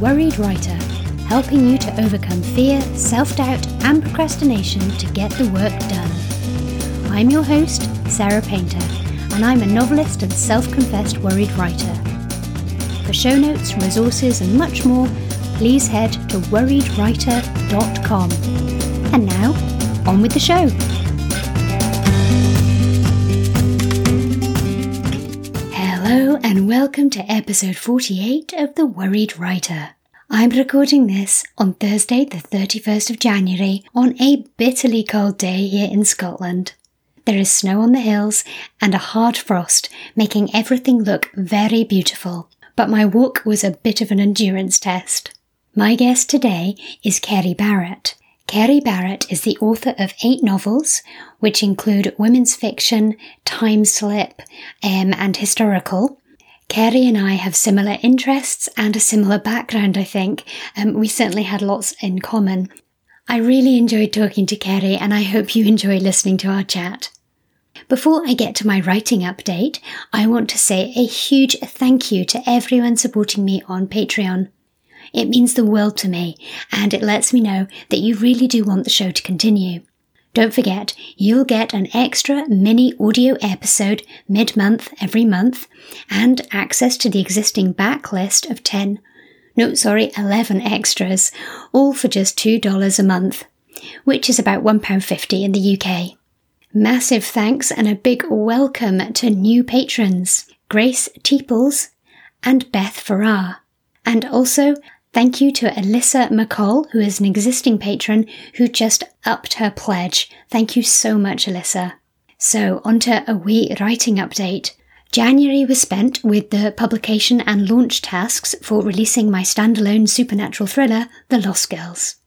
Worried Writer, helping you to overcome fear, self doubt, and procrastination to get the work done. I'm your host, Sarah Painter, and I'm a novelist and self confessed worried writer. For show notes, resources, and much more, please head to worriedwriter.com. And now, on with the show. And welcome to episode 48 of The Worried Writer. I'm recording this on Thursday, the 31st of January, on a bitterly cold day here in Scotland. There is snow on the hills and a hard frost, making everything look very beautiful. But my walk was a bit of an endurance test. My guest today is Kerry Barrett. Kerry Barrett is the author of eight novels, which include women's fiction, time slip, um, and historical. Kerry and I have similar interests and a similar background, I think. Um, we certainly had lots in common. I really enjoyed talking to Kerry, and I hope you enjoy listening to our chat. Before I get to my writing update, I want to say a huge thank you to everyone supporting me on Patreon. It means the world to me, and it lets me know that you really do want the show to continue. Don't forget, you'll get an extra mini audio episode mid month every month, and access to the existing backlist of 10, no, sorry, 11 extras, all for just $2 a month, which is about £1.50 in the UK. Massive thanks and a big welcome to new patrons Grace Teeples and Beth Farrar. And also Thank you to Alyssa McCall, who is an existing patron who just upped her pledge. Thank you so much, Alyssa. So, onto a wee writing update. January was spent with the publication and launch tasks for releasing my standalone supernatural thriller, The Lost Girls.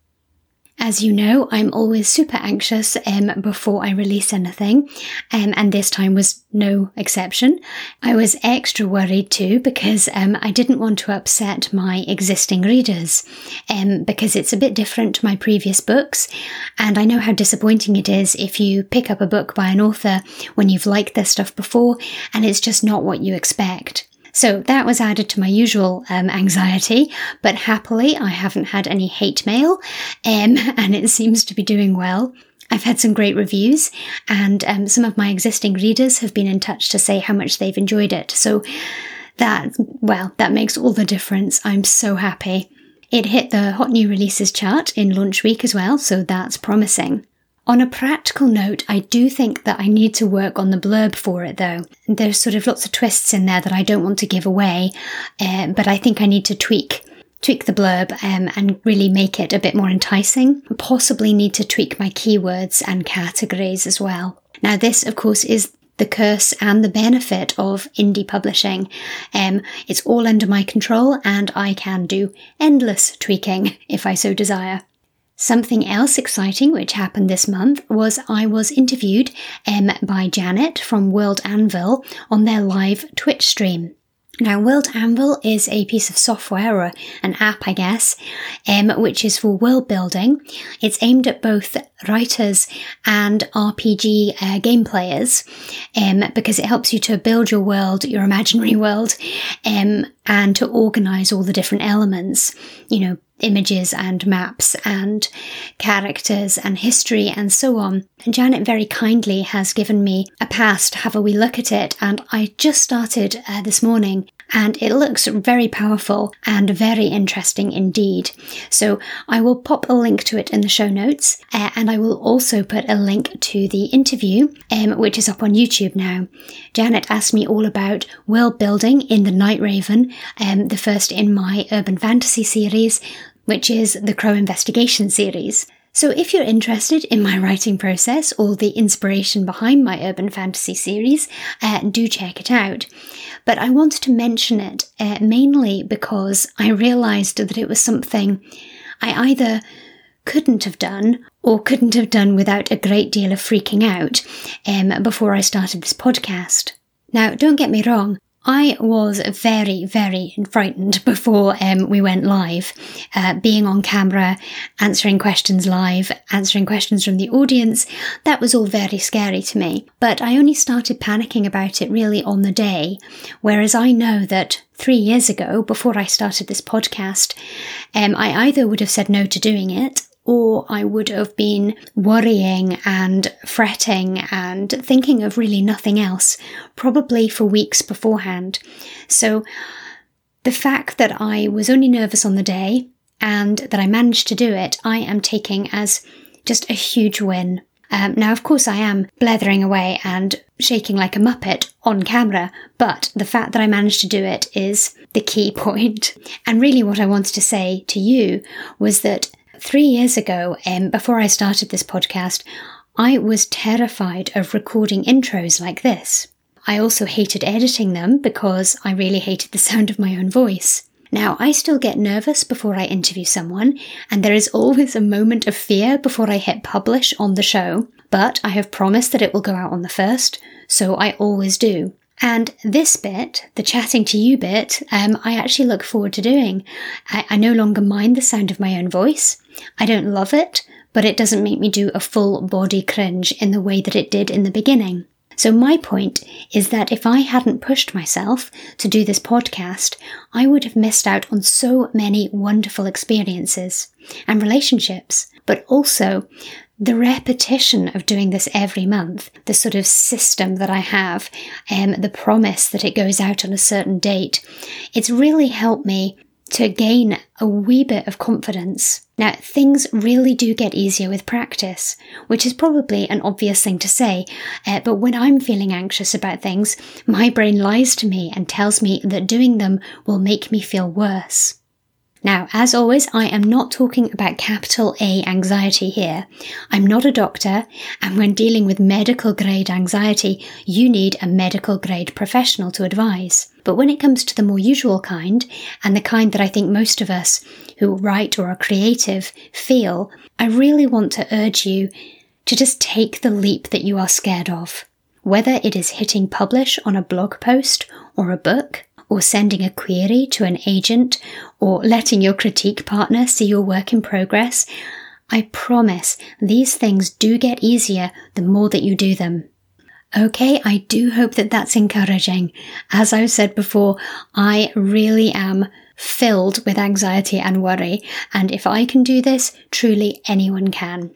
As you know, I'm always super anxious um, before I release anything, um, and this time was no exception. I was extra worried too because um, I didn't want to upset my existing readers, um, because it's a bit different to my previous books, and I know how disappointing it is if you pick up a book by an author when you've liked their stuff before and it's just not what you expect. So that was added to my usual um, anxiety, but happily I haven't had any hate mail, um, and it seems to be doing well. I've had some great reviews, and um, some of my existing readers have been in touch to say how much they've enjoyed it. So that, well, that makes all the difference. I'm so happy. It hit the hot new releases chart in launch week as well, so that's promising. On a practical note, I do think that I need to work on the blurb for it though. There's sort of lots of twists in there that I don't want to give away, uh, but I think I need to tweak tweak the blurb um, and really make it a bit more enticing. Possibly need to tweak my keywords and categories as well. Now, this, of course, is the curse and the benefit of indie publishing. Um, it's all under my control and I can do endless tweaking if I so desire. Something else exciting which happened this month was I was interviewed um, by Janet from World Anvil on their live Twitch stream. Now, World Anvil is a piece of software or an app, I guess, um, which is for world building. It's aimed at both writers and RPG uh, game players um, because it helps you to build your world, your imaginary world, um, and to organize all the different elements. You know, images and maps and characters and history and so on. And Janet very kindly has given me a pass to have a wee look at it, and I just started uh, this morning and it looks very powerful and very interesting indeed. So I will pop a link to it in the show notes, uh, and I will also put a link to the interview, um, which is up on YouTube now. Janet asked me all about world building in The Night Raven, um, the first in my urban fantasy series, which is the Crow Investigation series. So, if you're interested in my writing process or the inspiration behind my urban fantasy series, uh, do check it out. But I wanted to mention it uh, mainly because I realised that it was something I either couldn't have done or couldn't have done without a great deal of freaking out um, before I started this podcast. Now, don't get me wrong, I was very, very frightened before um, we went live. Uh, being on camera, answering questions live, answering questions from the audience, that was all very scary to me. But I only started panicking about it really on the day, whereas I know that three years ago, before I started this podcast, um, I either would have said no to doing it or I would have been worrying and fretting and thinking of really nothing else, probably for weeks beforehand. So the fact that I was only nervous on the day and that I managed to do it, I am taking as just a huge win. Um, now, of course, I am blethering away and shaking like a muppet on camera, but the fact that I managed to do it is the key point. And really, what I wanted to say to you was that Three years ago, um, before I started this podcast, I was terrified of recording intros like this. I also hated editing them because I really hated the sound of my own voice. Now, I still get nervous before I interview someone, and there is always a moment of fear before I hit publish on the show, but I have promised that it will go out on the first, so I always do. And this bit, the chatting to you bit, um, I actually look forward to doing. I, I no longer mind the sound of my own voice. I don't love it, but it doesn't make me do a full body cringe in the way that it did in the beginning. So, my point is that if I hadn't pushed myself to do this podcast, I would have missed out on so many wonderful experiences and relationships, but also the repetition of doing this every month, the sort of system that I have, um, the promise that it goes out on a certain date, it's really helped me to gain a wee bit of confidence. Now, things really do get easier with practice, which is probably an obvious thing to say, uh, but when I'm feeling anxious about things, my brain lies to me and tells me that doing them will make me feel worse. Now, as always, I am not talking about capital A anxiety here. I'm not a doctor, and when dealing with medical grade anxiety, you need a medical grade professional to advise. But when it comes to the more usual kind, and the kind that I think most of us who write or are creative feel, I really want to urge you to just take the leap that you are scared of. Whether it is hitting publish on a blog post or a book, or sending a query to an agent, or letting your critique partner see your work in progress, I promise these things do get easier the more that you do them. Okay, I do hope that that's encouraging. As I've said before, I really am filled with anxiety and worry, and if I can do this, truly anyone can.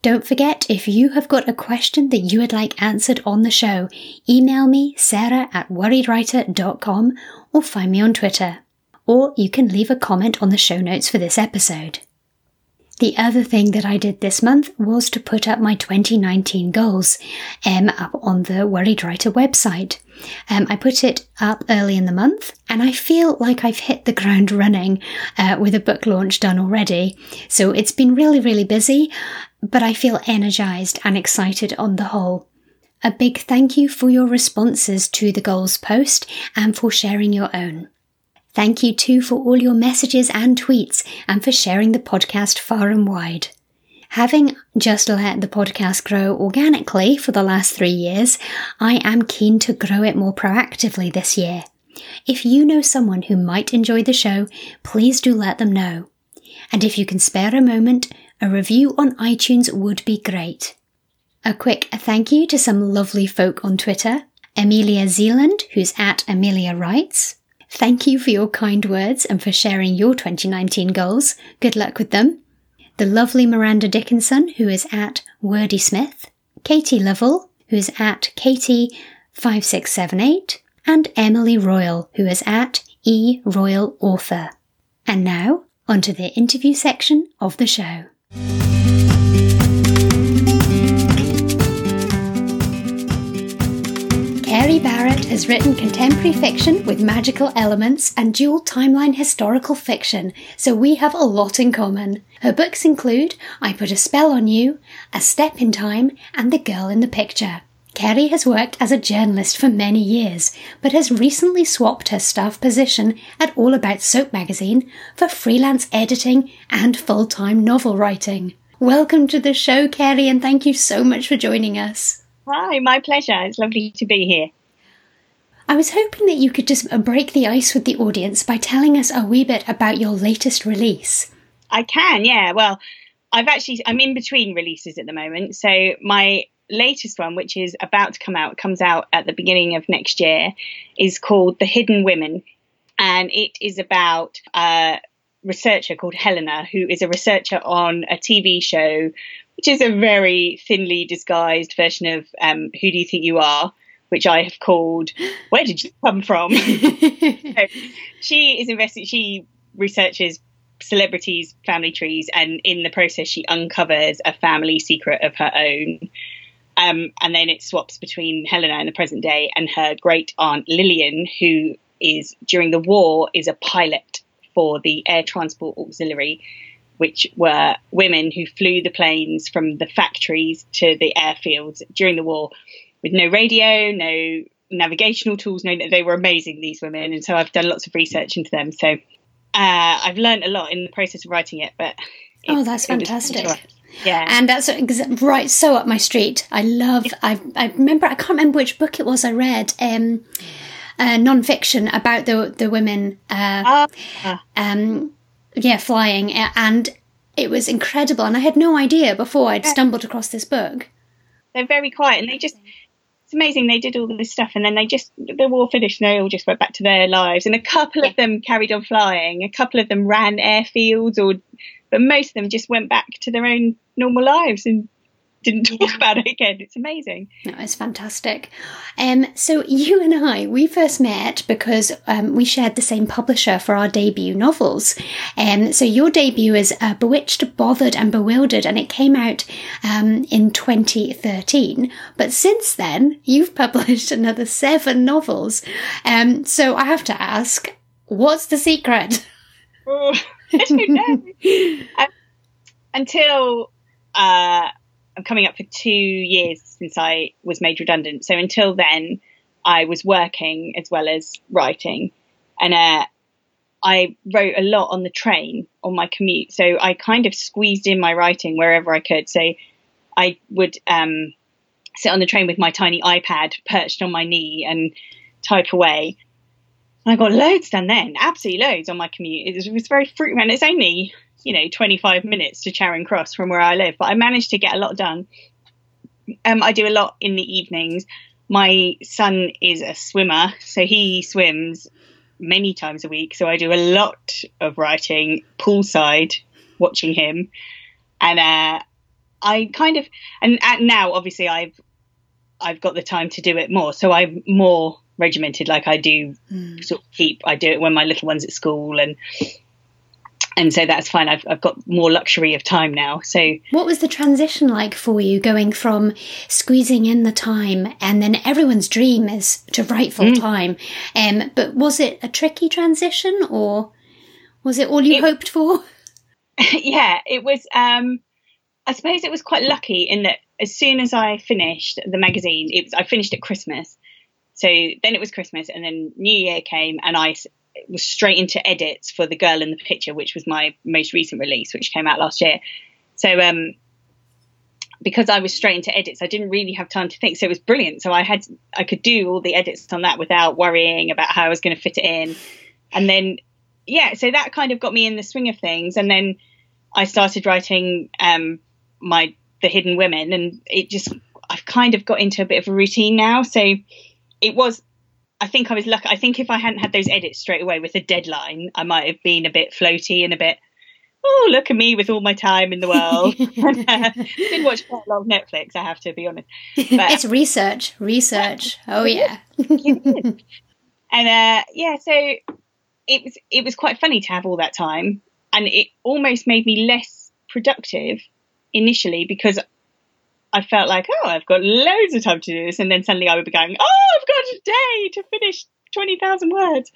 Don't forget, if you have got a question that you would like answered on the show, email me, sarah at worriedwriter.com, or find me on Twitter. Or you can leave a comment on the show notes for this episode. The other thing that I did this month was to put up my 2019 goals um, up on the Worried Writer website. Um, I put it up early in the month, and I feel like I've hit the ground running uh, with a book launch done already. So it's been really, really busy, but I feel energized and excited on the whole. A big thank you for your responses to the goals post and for sharing your own. Thank you too for all your messages and tweets and for sharing the podcast far and wide. Having just let the podcast grow organically for the last three years, I am keen to grow it more proactively this year. If you know someone who might enjoy the show, please do let them know. And if you can spare a moment, a review on iTunes would be great. A quick thank you to some lovely folk on Twitter. Amelia Zealand, who's at Amelia Writes. Thank you for your kind words and for sharing your 2019 goals. Good luck with them. The lovely Miranda Dickinson, who is at Wordy Minx. Katie Lovell, who is at Katie5678. And Emily Royal, who is at E Royal Author. And now, onto the interview section of the show. Barrett has written contemporary fiction with magical elements and dual timeline historical fiction, so we have a lot in common. Her books include I Put a Spell on You, A Step in Time, and The Girl in the Picture. Kerry has worked as a journalist for many years, but has recently swapped her staff position at All About Soap magazine for freelance editing and full time novel writing. Welcome to the show, Kerry, and thank you so much for joining us. Hi, my pleasure. It's lovely to be here. I was hoping that you could just break the ice with the audience by telling us a wee bit about your latest release. I can, yeah. Well, I've actually, I'm in between releases at the moment. So my latest one, which is about to come out, comes out at the beginning of next year, is called The Hidden Women. And it is about a researcher called Helena, who is a researcher on a TV show, which is a very thinly disguised version of um, Who Do You Think You Are? Which I have called Where Did You Come From? so she is investing, she researches celebrities' family trees, and in the process, she uncovers a family secret of her own. Um, and then it swaps between Helena in the present day and her great aunt Lillian, who is during the war is a pilot for the Air Transport Auxiliary, which were women who flew the planes from the factories to the airfields during the war with no radio, no navigational tools. No, they were amazing. These women, and so I've done lots of research into them. So uh, I've learned a lot in the process of writing it. But oh, that's fantastic. Yeah, and that's right so up my street. I love. I I remember. I can't remember which book it was. I read. Um, uh, non-fiction about the the women. Uh, uh. Um, yeah, flying, and it was incredible. And I had no idea before I'd stumbled across this book. They're very quiet, and they just. It's amazing they did all this stuff and then they just the war finished and they all just went back to their lives. And a couple of them carried on flying a couple of them ran airfields or but most of them just went back to their own normal lives and didn't talk about it again. It's amazing. No, it's fantastic. Um, so you and I, we first met because um, we shared the same publisher for our debut novels. Um, so your debut is uh, Bewitched, Bothered and Bewildered, and it came out um, in 2013. But since then, you've published another seven novels. Um, so I have to ask, what's the secret? Oh, I don't know. Um, until uh, I'm coming up for two years since I was made redundant. So until then, I was working as well as writing, and uh, I wrote a lot on the train on my commute. So I kind of squeezed in my writing wherever I could. So I would um, sit on the train with my tiny iPad perched on my knee and type away. I got loads done then, absolutely loads on my commute. It was, it was very fruitful, and it's only you know 25 minutes to Charing Cross from where I live, but I managed to get a lot done. Um, I do a lot in the evenings. My son is a swimmer, so he swims many times a week. So I do a lot of writing poolside, watching him, and uh, I kind of and now obviously I've I've got the time to do it more, so I'm more regimented. Like I do, mm. sort of keep I do it when my little one's at school and and so that's fine. I've, I've got more luxury of time now. So, what was the transition like for you going from squeezing in the time and then everyone's dream is to write full mm. time? Um, but was it a tricky transition or was it all you it, hoped for? yeah, it was. Um, I suppose it was quite lucky in that as soon as I finished the magazine, it was I finished at Christmas. So then it was Christmas, and then New Year came, and I was straight into edits for The Girl in the Picture, which was my most recent release, which came out last year. So, um, because I was straight into edits, I didn't really have time to think. So it was brilliant. So I had, I could do all the edits on that without worrying about how I was going to fit it in. And then, yeah, so that kind of got me in the swing of things. And then I started writing um, my The Hidden Women, and it just, I've kind of got into a bit of a routine now. So it was I think I was lucky. I think if I hadn't had those edits straight away with a deadline, I might have been a bit floaty and a bit, oh, look at me with all my time in the world. uh, did watch quite a lot of Netflix, I have to be honest. But, it's research, research. Oh, yeah. and uh, yeah, so it was, it was quite funny to have all that time. And it almost made me less productive initially because I felt like, oh, I've got loads of time to do this. And then suddenly I would be going, oh, I've got a day to finish 20,000 words.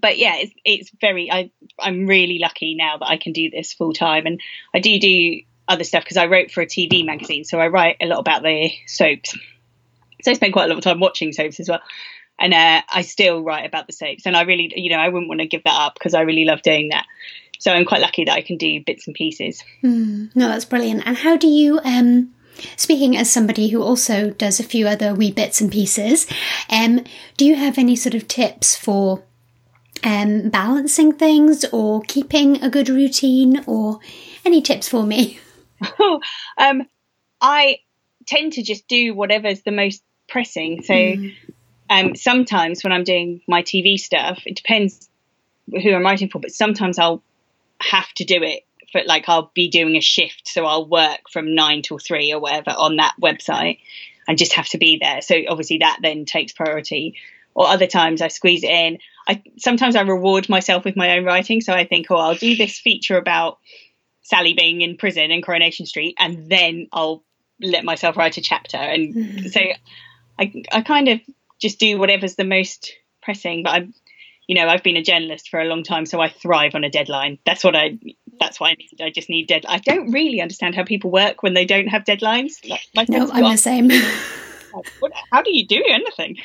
But yeah, it's, it's very, I, I'm really lucky now that I can do this full time. And I do do other stuff because I wrote for a TV magazine. So I write a lot about the soaps. So I spend quite a lot of time watching soaps as well. And uh, I still write about the soaps. And I really, you know, I wouldn't want to give that up because I really love doing that. So I'm quite lucky that I can do bits and pieces. Mm, no, that's brilliant. And how do you um speaking as somebody who also does a few other wee bits and pieces, um, do you have any sort of tips for um, balancing things or keeping a good routine or any tips for me? um, I tend to just do whatever's the most pressing. So mm. um, sometimes when I'm doing my TV stuff, it depends who I'm writing for, but sometimes I'll have to do it for like I'll be doing a shift, so I'll work from nine till three or whatever on that website and just have to be there. So obviously that then takes priority. Or other times I squeeze it in. I sometimes I reward myself with my own writing. So I think, oh, I'll do this feature about Sally being in prison in Coronation Street, and then I'll let myself write a chapter. And mm-hmm. so I, I kind of just do whatever's the most pressing. But I'm, you know, I've been a journalist for a long time, so I thrive on a deadline. That's what I. That's why I need. I just need dead. I don't really understand how people work when they don't have deadlines. Like, no, I'm the same. how do you do anything?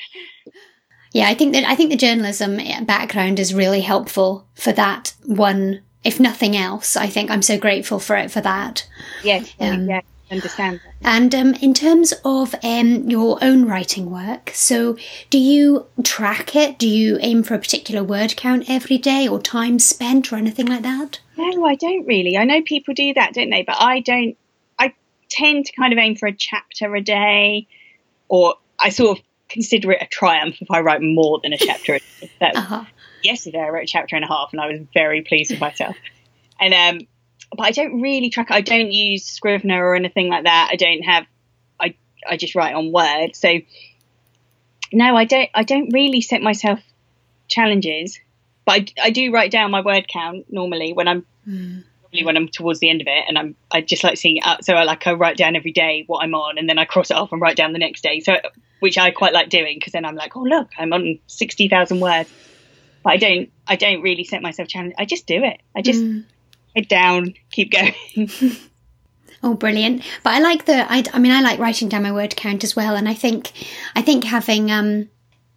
Yeah, I think that I think the journalism background is really helpful for that one. If nothing else, I think I'm so grateful for it for that. Yes, um, yeah, understand. And um, in terms of um, your own writing work, so do you track it? Do you aim for a particular word count every day, or time spent, or anything like that? No, I don't really. I know people do that, don't they? But I don't. I tend to kind of aim for a chapter a day, or I sort of consider it a triumph if I write more than a chapter. that, uh-huh. Yesterday I wrote a chapter and a half, and I was very pleased with myself. And um, but I don't really track. I don't use Scrivener or anything like that. I don't have. I I just write on Word. So no, I don't. I don't really set myself challenges, but I, I do write down my word count normally when I'm. Mm. When I'm towards the end of it, and I'm, I just like seeing it out. So I like I write down every day what I'm on, and then I cross it off and write down the next day. So which I quite like doing because then I'm like, oh look, I'm on sixty thousand words. But I don't, I don't really set myself challenge. I just do it. I just mm. Head down, keep going. Oh, brilliant! But I like the. I, I mean, I like writing down my word count as well, and I think, I think having um,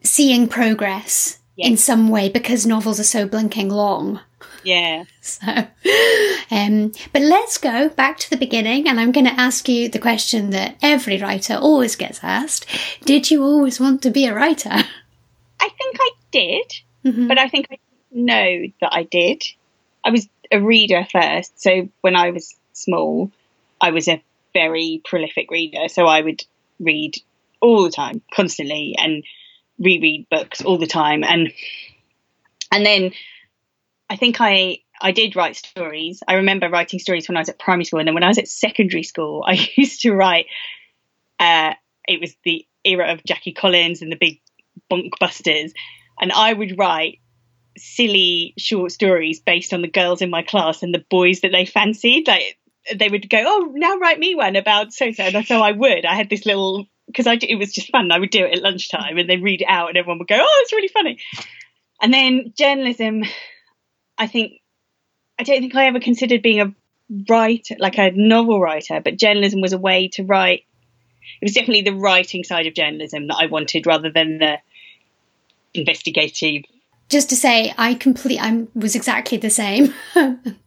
seeing progress yes. in some way because novels are so blinking long. Yeah. So, um, but let's go back to the beginning, and I'm going to ask you the question that every writer always gets asked: Did you always want to be a writer? I think I did, mm-hmm. but I think I know that I did. I was a reader first, so when I was small, I was a very prolific reader. So I would read all the time, constantly, and reread books all the time, and and then I think I I did write stories. I remember writing stories when I was at primary school, and then when I was at secondary school, I used to write. Uh, it was the era of Jackie Collins and the big bonkbusters, and I would write silly short stories based on the girls in my class and the boys that they fancied. Like they would go, "Oh, now write me one about so so," and so I would. I had this little because I it was just fun. I would do it at lunchtime, and then read it out, and everyone would go, "Oh, it's really funny." And then journalism I think I don't think I ever considered being a writer, like a novel writer, but journalism was a way to write. It was definitely the writing side of journalism that I wanted rather than the investigative. Just to say, I complete. I was exactly the same.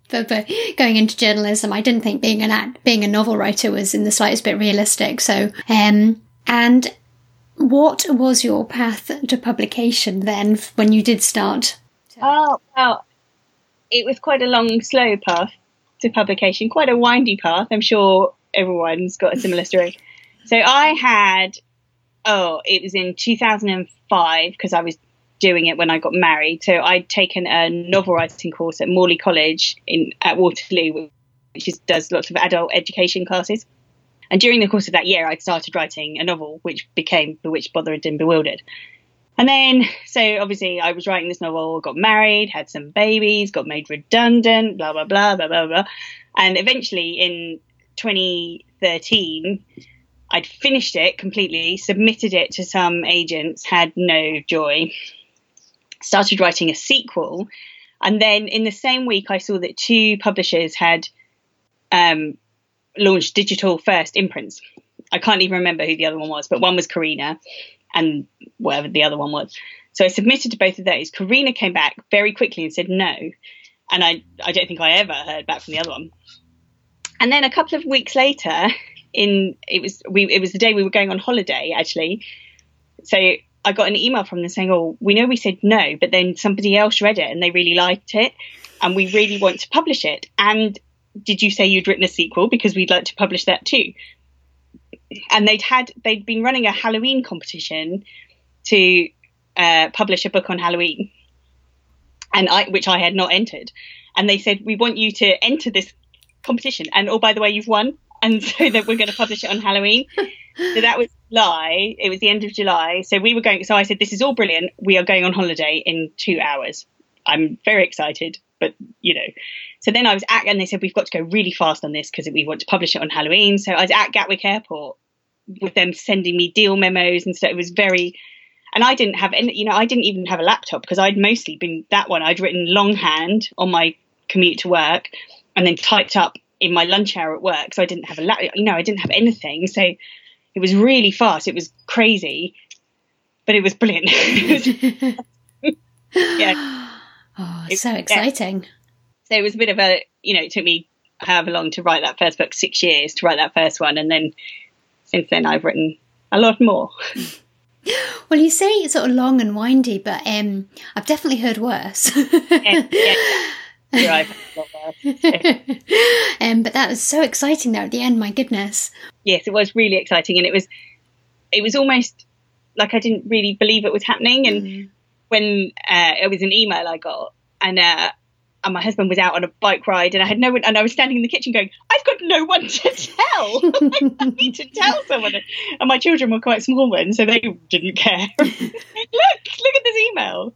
but going into journalism, I didn't think being an being a novel writer was in the slightest bit realistic. So, um, and what was your path to publication then when you did start? Oh well, it was quite a long, slow path to publication, quite a windy path. I'm sure everyone's got a similar story. So I had, oh, it was in 2005 because I was doing it when I got married. So I'd taken a novel writing course at Morley College in at Waterloo, which is, does lots of adult education classes. And during the course of that year, I'd started writing a novel, which became Bewitched, Bothered, and Bewildered. And then, so obviously, I was writing this novel, got married, had some babies, got made redundant, blah, blah, blah, blah, blah, blah. And eventually, in 2013, I'd finished it completely, submitted it to some agents, had no joy, started writing a sequel. And then in the same week, I saw that two publishers had um, launched digital first imprints. I can't even remember who the other one was, but one was Carina and whatever the other one was. So I submitted to both of those. Carina came back very quickly and said no. And I, I don't think I ever heard back from the other one. And then a couple of weeks later, in it was we it was the day we were going on holiday actually. So I got an email from them saying, "Oh, we know we said no, but then somebody else read it and they really liked it, and we really want to publish it." And did you say you'd written a sequel because we'd like to publish that too? And they'd had they'd been running a Halloween competition to uh, publish a book on Halloween, and I which I had not entered, and they said we want you to enter this competition, and oh by the way you've won, and so that we're going to publish it on Halloween. So that was July. It was the end of July. So we were going. So I said, "This is all brilliant. We are going on holiday in two hours. I'm very excited." But you know, so then I was at, and they said we've got to go really fast on this because we want to publish it on Halloween. So I was at Gatwick Airport with them sending me deal memos and stuff. It was very, and I didn't have any, you know, I didn't even have a laptop because I'd mostly been that one. I'd written longhand on my commute to work, and then typed up in my lunch hour at work. So I didn't have a laptop, you know, I didn't have anything. So it was really fast. It was crazy, but it was brilliant. yeah. Oh, it's so exciting. Yeah. So it was a bit of a, you know, it took me however long to write that first book, six years to write that first one. And then since then I've written a lot more. Well, you say it's sort of long and windy, but um, I've definitely heard worse. yeah, yeah. um, but that was so exciting there at the end. My goodness. Yes, it was really exciting, and it was it was almost like I didn't really believe it was happening. And mm. when uh, it was an email I got, and uh, and my husband was out on a bike ride, and I had no one, and I was standing in the kitchen going, I've got no one to tell. I need to tell someone. And my children were quite small then, so they didn't care. look, look at this email.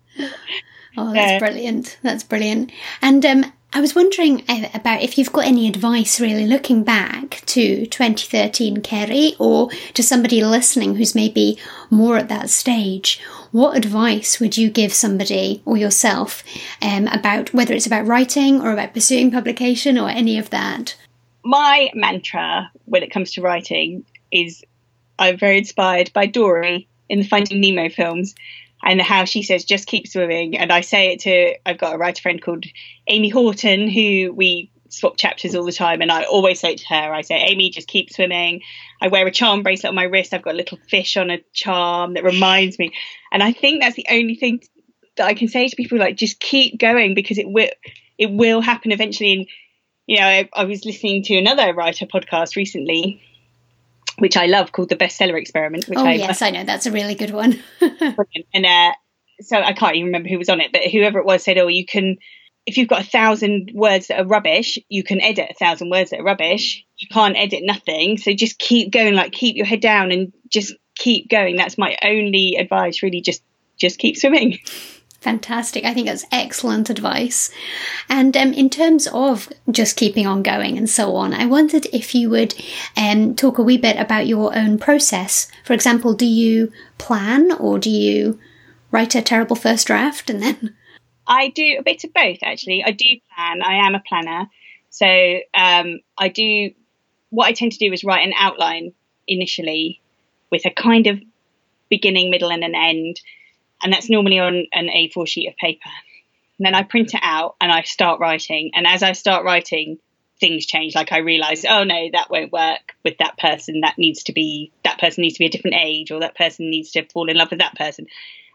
Oh, that's brilliant. That's brilliant. And um, I was wondering uh, about if you've got any advice really looking back to 2013 Kerry or to somebody listening who's maybe more at that stage. What advice would you give somebody or yourself um, about whether it's about writing or about pursuing publication or any of that? My mantra when it comes to writing is I'm very inspired by Dory in the Finding Nemo films and how she says just keep swimming. And i say it to i've got a writer friend called amy horton who we swap chapters all the time and i always say to her. I say amy just keep swimming. I wear a charm bracelet on my wrist. I've got a little fish on a charm that reminds me. And i think that's the only thing that i can say to people like just keep going because it will it will happen eventually. And you know I, I was listening to another writer podcast recently which I love, called the Bestseller Experiment. Which oh I, yes, I know that's a really good one. and uh, so I can't even remember who was on it, but whoever it was said, "Oh, you can." If you've got a thousand words that are rubbish, you can edit a thousand words that are rubbish. You can't edit nothing. So just keep going, like keep your head down and just keep going. That's my only advice, really. Just just keep swimming. Fantastic. I think that's excellent advice. And um, in terms of just keeping on going and so on, I wondered if you would um, talk a wee bit about your own process. For example, do you plan or do you write a terrible first draft and then? I do a bit of both, actually. I do plan. I am a planner. So um, I do, what I tend to do is write an outline initially with a kind of beginning, middle, and an end and that's normally on an A4 sheet of paper. And then I print it out and I start writing. And as I start writing, things change. Like I realize, oh no, that won't work with that person. That needs to be that person needs to be a different age, or that person needs to fall in love with that person.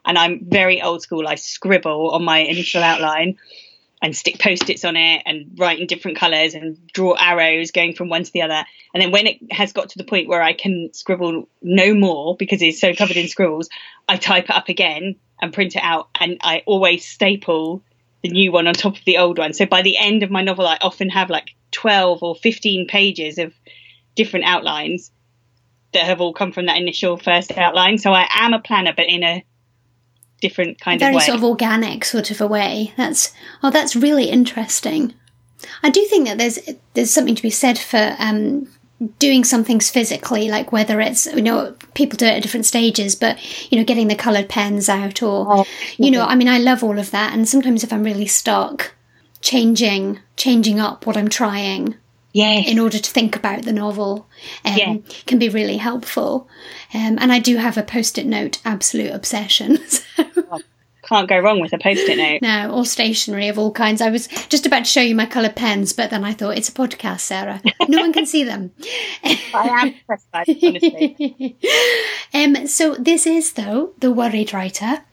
And I'm very old school. I scribble on my initial outline and stick post-its on it and write in different colors and draw arrows going from one to the other. And then when it has got to the point where I can scribble no more because it's so covered in scribbles, I type it up again and print it out. And I always staple the new one on top of the old one. So by the end of my novel, I often have like 12 or 15 pages of different outlines that have all come from that initial first outline. So I am a planner, but in a different kind Very of way. sort of organic sort of a way. That's oh, that's really interesting. I do think that there's there's something to be said for um, doing some things physically, like whether it's you know people do it at different stages, but you know getting the coloured pens out, or oh, you know, I mean, I love all of that, and sometimes if I'm really stuck, changing changing up what I'm trying yes. in order to think about the novel um, yes. can be really helpful. Um, and I do have a post it note absolute obsession. So. Can't go wrong with a post-it note. No, or stationery of all kinds. I was just about to show you my coloured pens, but then I thought it's a podcast, Sarah. No one can see them. I am honestly. um, so this is though the worried writer.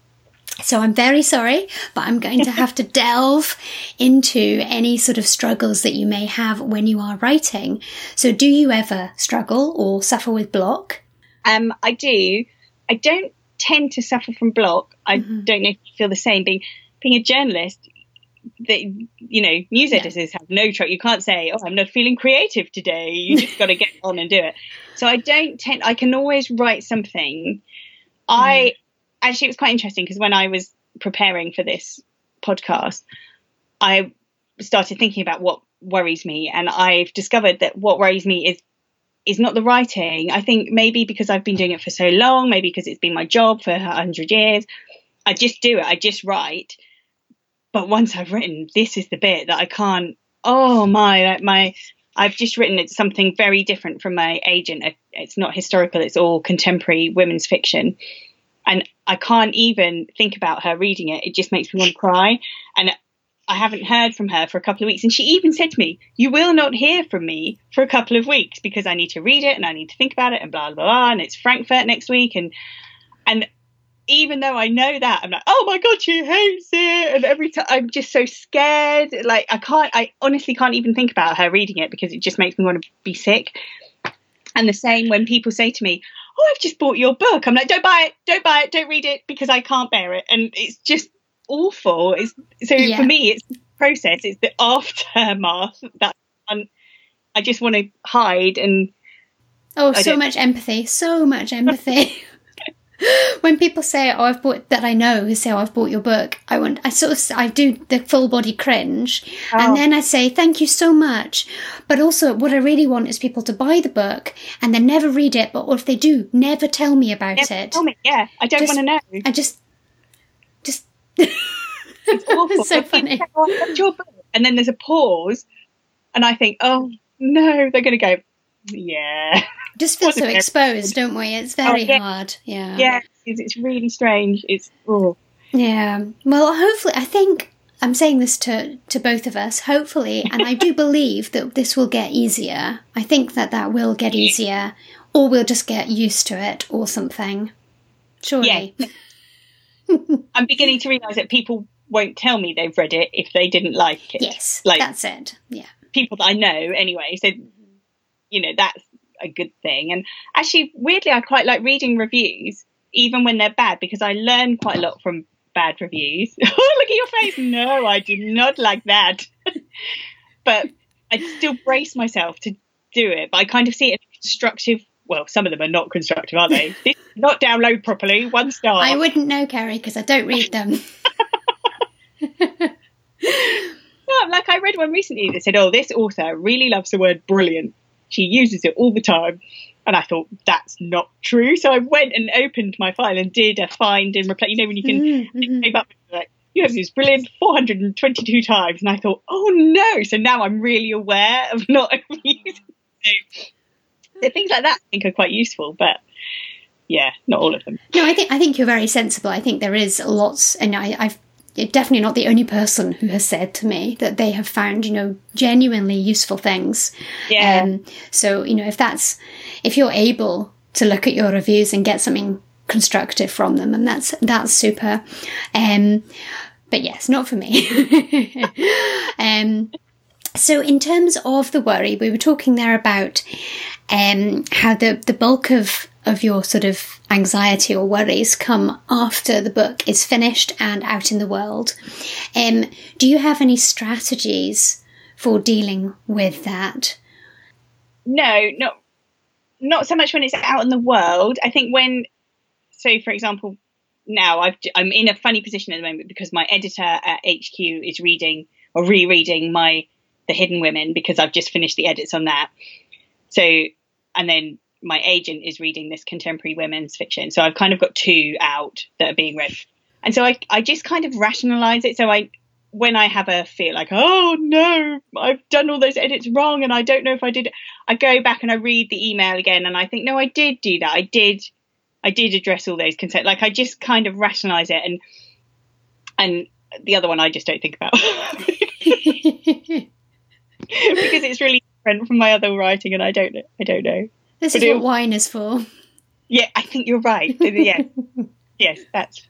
So I'm very sorry, but I'm going to have to delve into any sort of struggles that you may have when you are writing. So do you ever struggle or suffer with block? Um, I do. I don't tend to suffer from block. I Mhm. don't know if you feel the same. Being being a journalist, that you know, news Yeah. editors have no trouble. You can't say, "Oh, I'm not feeling creative today." You just got to get on and do it. So I don't tend. I can always write something. I actually it was quite interesting because when I was preparing for this podcast, I started thinking about what worries me, and I've discovered that what worries me is is not the writing. I think maybe because I've been doing it for so long, maybe because it's been my job for a hundred years, I just do it. I just write. But once I've written, this is the bit that I can't. Oh my, like my. I've just written it's something very different from my agent. It's not historical. It's all contemporary women's fiction, and I can't even think about her reading it. It just makes me want to cry. And I haven't heard from her for a couple of weeks. And she even said to me, You will not hear from me for a couple of weeks because I need to read it and I need to think about it and blah, blah, blah. And it's Frankfurt next week. And, and, even though I know that, I'm like, oh my god, she hates it, and every time I'm just so scared. Like I can't, I honestly can't even think about her reading it because it just makes me want to be sick. And the same when people say to me, "Oh, I've just bought your book," I'm like, "Don't buy it, don't buy it, don't read it because I can't bear it," and it's just awful. It's so Yeah. for me, it's the process, it's the aftermath that I'm, I just want to hide and Oh, I so much empathy, so much empathy. when people say, "Oh, I've bought," that I know who say, "Oh, I've bought your book," I want, I sort of, I do the full body cringe, Oh. and then I say, "Thank you so much," but also, what I really want is people to buy the book and then never read it, but or if they do, never tell me about Never it. tell me. Yeah, I don't want to know. I just, just. It's awful. It's so funny. say, "Oh, your book," and then there's a pause, and I think, oh no, they're going to go, yeah, Just feel so exposed, don't we? It's very oh, yeah. hard. Yeah. yeah. It's, it's really strange. It's oh, Yeah. Well, hopefully, I think I'm saying this to to both of us. Hopefully, and I do believe that this will get easier. I think that that will get easier, or we'll just get used to it, or something. Surely. I'm beginning to realise that people won't tell me they've read it if they didn't like it. Yes. Like- that's it. Yeah. people that I know anyway. So, you know, that's a good thing. And actually, weirdly, I quite like reading reviews, even when they're bad, because I learn quite a lot from bad reviews. oh, look at your face. No, I do not like that. but I still brace myself to do it. But I kind of see it as constructive. Well, some of them are not constructive, are they? not download properly. One star. I wouldn't know, Kerry, because I don't read them. No, like I read one recently that said, "Oh, this author really loves the word brilliant. She uses it all the time." And I thought that's not true. So I went and opened my file and did a find and replace. You know when you can Mhm, mhm. save up like you have used brilliant 422 times, and I thought, oh no! So now I'm really aware of not using. it. So things like that I think are quite useful, but yeah, not all of them. No, I think I think you're very sensible. I think there is lots, and I, I've definitely not the only person who has said to me that they have found you know genuinely useful things. Yeah. Um, so you know if that's if you're able to look at your reviews and get something constructive from them, and that's that's super. Um, but yes, not for me. um, so in terms of the worry, we were talking there about um, how the the bulk of of your sort of anxiety or worries come after the book is finished and out in the world. Um, do you have any strategies for dealing with that? no, not not so much when it's out in the world. I think when, so for example, now I've, I'm in a funny position at the moment because my editor at HQ is reading or rereading my The Hidden Women because I've just finished the edits on that. So, and then my agent is reading this contemporary women's fiction. So I've kind of got two out that are being read. And so I, I just kind of rationalize it. So I, when I have a feel like, oh no, I've done all those edits wrong and I don't know if I did it, I go back and I read the email again and I think, no, I did do that. I did, I did address all those concerns. Like I just kind of rationalize it. And and the other one I just don't think about because it's really different from my other writing, and I don't. I don't know. This is what wine is for. Yeah, I think you're right. yes, yes, that's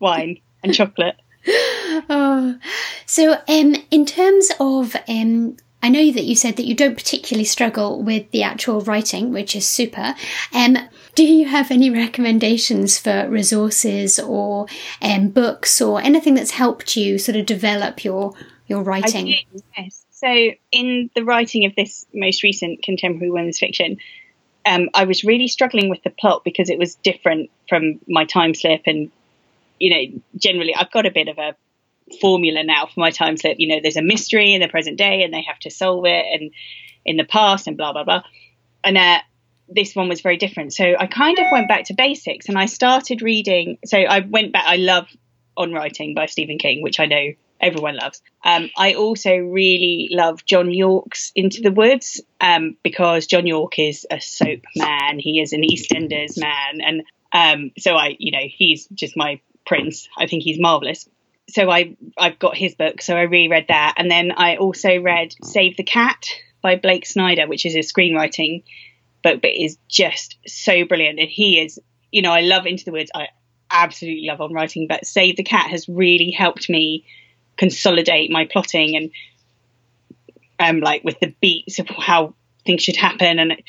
wine and chocolate. Oh, so um, in terms of um, I know that you said that you don't particularly struggle with the actual writing, which is super. Um, do you have any recommendations for resources or um, books or anything that's helped you sort of develop your your writing? Do, yes. So, in the writing of this most recent contemporary women's fiction, um, I was really struggling with the plot because it was different from my time slip, and you know, generally I've got a bit of a formula now for my time slip. You know, there's a mystery in the present day and they have to solve it and in the past and blah, blah, blah. And uh, this one was very different. So I kind of went back to basics and I started reading. So I went back, I love On Writing by Stephen King, which I know everyone loves. Um, I also really love John York's Into the Woods um, because John York is a soap man. He is an EastEnders man. And um, so I, you know, he's just my prince. I think he's marvelous so I I've got his book, so I reread that, and then I also read Save the Cat by Blake Snyder, which is a screenwriting book, but is just so brilliant. And he is, you know, I love Into the Woods. I absolutely love on writing, but Save the Cat has really helped me consolidate my plotting and um like with the beats of how things should happen and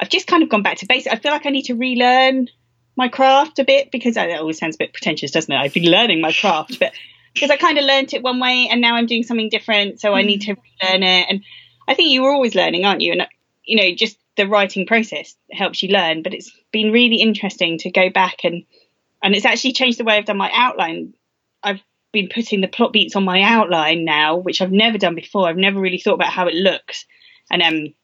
I've just kind of gone back to basics. I feel like I need to relearn my craft a bit because it always sounds a bit pretentious, doesn't it? I've been learning my craft, but because I kind of learnt it one way and now I'm doing something different, so I need to learn it. And I think you were always learning, aren't you? And you know, just the writing process helps you learn. But it's been really interesting to go back and and it's actually changed the way I've done my outline. I've been putting the plot beats on my outline now, which I've never done before. I've never really thought about how it looks, and um,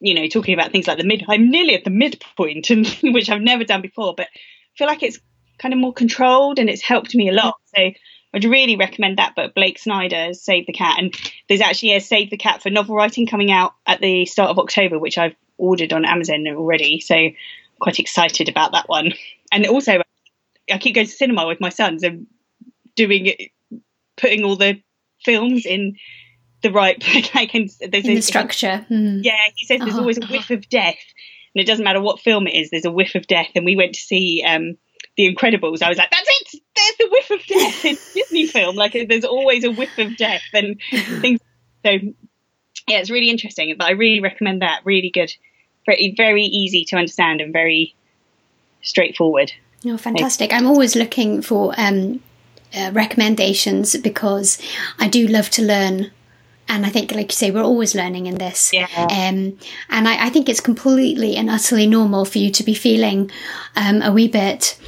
you know, talking about things like the mid. I'm nearly at the midpoint, and which I've never done before, but I feel like it's kind of more controlled and it's helped me a lot. So I'd really recommend that book, Blake Snyder's Save the Cat. And there's actually a Save the Cat for novel writing coming out at the start of October, which I've ordered on Amazon already. So quite excited about that one. And also, I keep going to cinema with my sons and doing it, putting all the films in the right like in the structure. Hmm. Yeah, he says there's oh. always a whiff of death, and it doesn't matter what film it is. There's a whiff of death, and we went to see um, the Incredibles, I was like, that's it. There's the whiff of death in Disney film. Like there's always a whiff of death and things. So yeah, it's really interesting. But I really recommend that. Really good, very very easy to understand and very straightforward. Oh, fantastic! I'm always looking for um, uh, recommendations because I do love to learn and I think, like you say, we're always learning in this. Yeah. Um, and I, I, think it's completely and utterly normal for you to be feeling um, a wee bit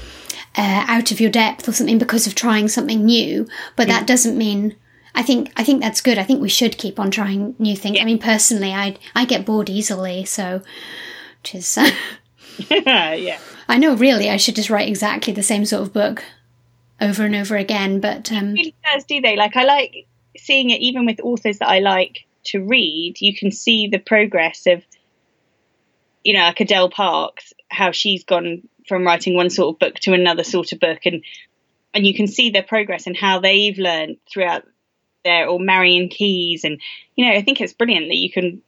uh, out of your depth or something because of trying something new. But that doesn't mean. I think I think that's good. I think we should keep on trying new things. Yeah. I mean, personally, I I get bored easily, so which is uh, yeah. I know. Really, I should just write exactly the same sort of book over and over again. But um, really does, do they? Like I like seeing it even with authors that I like to read. You can see the progress of, you know, like Adele Parks, how she's gone from writing one sort of book to another sort of book and and you can see their progress and how they've learned throughout their or Marian Keyes and you know I think it's brilliant that you can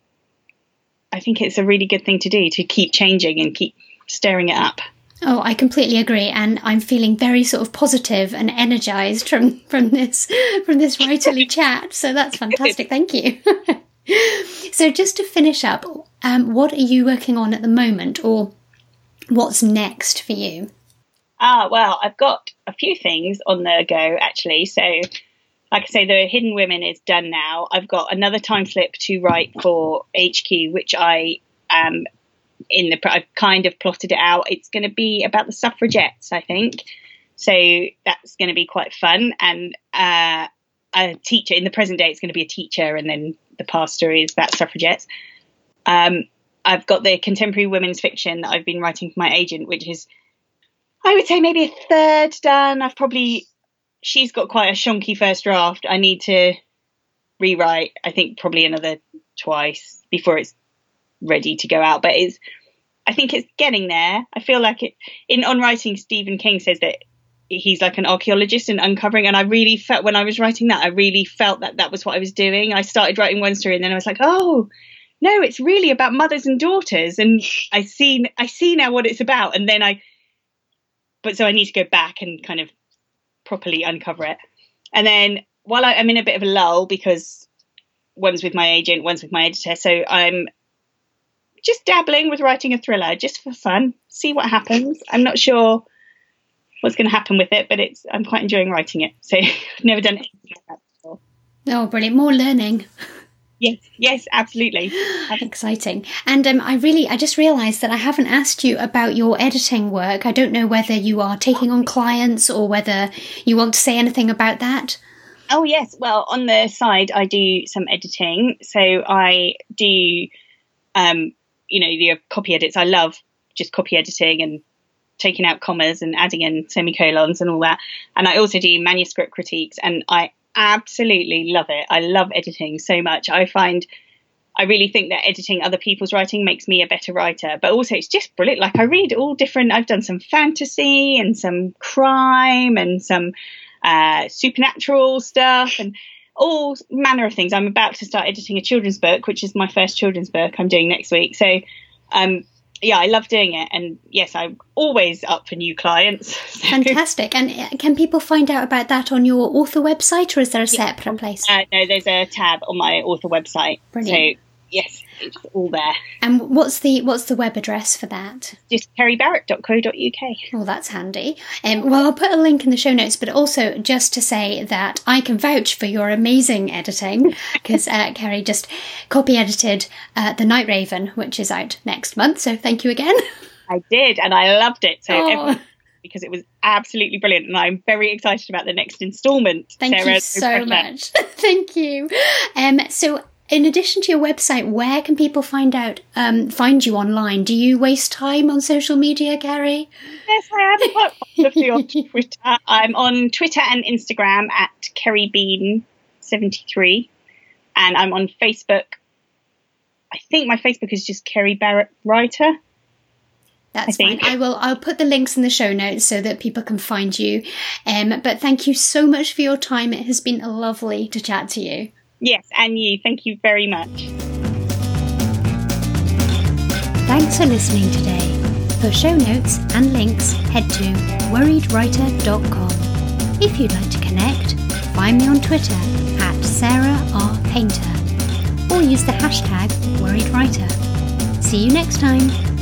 I think it's a really good thing to do to keep changing and keep stirring it up. Oh, I completely agree, and I'm feeling very sort of positive and energized from from this from this writerly chat. So that's fantastic. Thank you. so just to finish up, um, what are you working on at the moment, or What's next for you? Ah, well, I've got a few things on the go actually. So, like I say, the Hidden Women is done now. I've got another time slip to write for HQ, which I am in the. I've kind of plotted it out. It's going to be about the suffragettes, I think. So that's going to be quite fun. And uh, a teacher in the present day, it's going to be a teacher, and then the pastor is about suffragettes. Um, I've got the contemporary women's fiction that I've been writing for my agent, which is, I would say, maybe a third done. I've probably, she's got quite a shonky first draft. I need to rewrite, I think, probably another twice before it's ready to go out. But it's, I think it's getting there. I feel like it, in On Writing, Stephen King says that he's like an archaeologist and uncovering. And I really felt when I was writing that, I really felt that that was what I was doing. I started writing one story, and then I was like, oh no, it's really about mothers and daughters, and I see I see now what it's about. And then I, but so I need to go back and kind of properly uncover it. And then while I, I'm in a bit of a lull because one's with my agent, one's with my editor, so I'm just dabbling with writing a thriller just for fun, see what happens. I'm not sure what's going to happen with it, but it's I'm quite enjoying writing it. So I've never done anything like that before. Oh, brilliant! More learning. Yes, yes, absolutely. That's exciting. And um, I really, I just realised that I haven't asked you about your editing work. I don't know whether you are taking on clients or whether you want to say anything about that. Oh yes, well on the side I do some editing. So I do, um, you know, the copy edits. I love just copy editing and taking out commas and adding in semicolons and all that. And I also do manuscript critiques, and I absolutely love it. I love editing so much. I find I really think that editing other people's writing makes me a better writer, but also it's just brilliant. Like I read all different, I've done some fantasy and some crime and some uh, supernatural stuff and all manner of things. I'm about to start editing a children's book, which is my first children's book I'm doing next week. So um, yeah, I love doing it. And yes, I'm always up for new clients. So. Fantastic. And uh, can people find out about that on your author website or is there a separate place? Uh, no, there's a tab on my author website. Brilliant. So yes, it's all there. And what's the what's the web address for that? Just kerrybarrett.co.uk. Well, that's handy. Um, well, I'll put a link in the show notes, but also just to say that I can vouch for your amazing editing because uh, Kerry just copy edited uh, The Night Raven, which is out next month. So thank you again. I did, and I loved it. So. Oh. because it was absolutely brilliant, and I'm very excited about the next instalment. Thank Sarah, you so much. Thank you. Um, so in addition to your website, where can people find out um, find you online? Do you waste time on social media, Kerry? Yes, I am quite on Twitter. I'm on Twitter and Instagram at Kerry Bean seventy three, and I'm on Facebook. I think my Facebook is just Kerry Barrett Writer. That's I fine. I will. I'll put the links in the show notes so that people can find you. Um, but thank you so much for your time. It has been lovely to chat to you. Yes, and you. Thank you very much. Thanks for listening today. For show notes and links, head to worriedwriter.com. If you'd like to connect, find me on Twitter at Sarah R. Painter or use the hashtag worriedwriter. See you next time.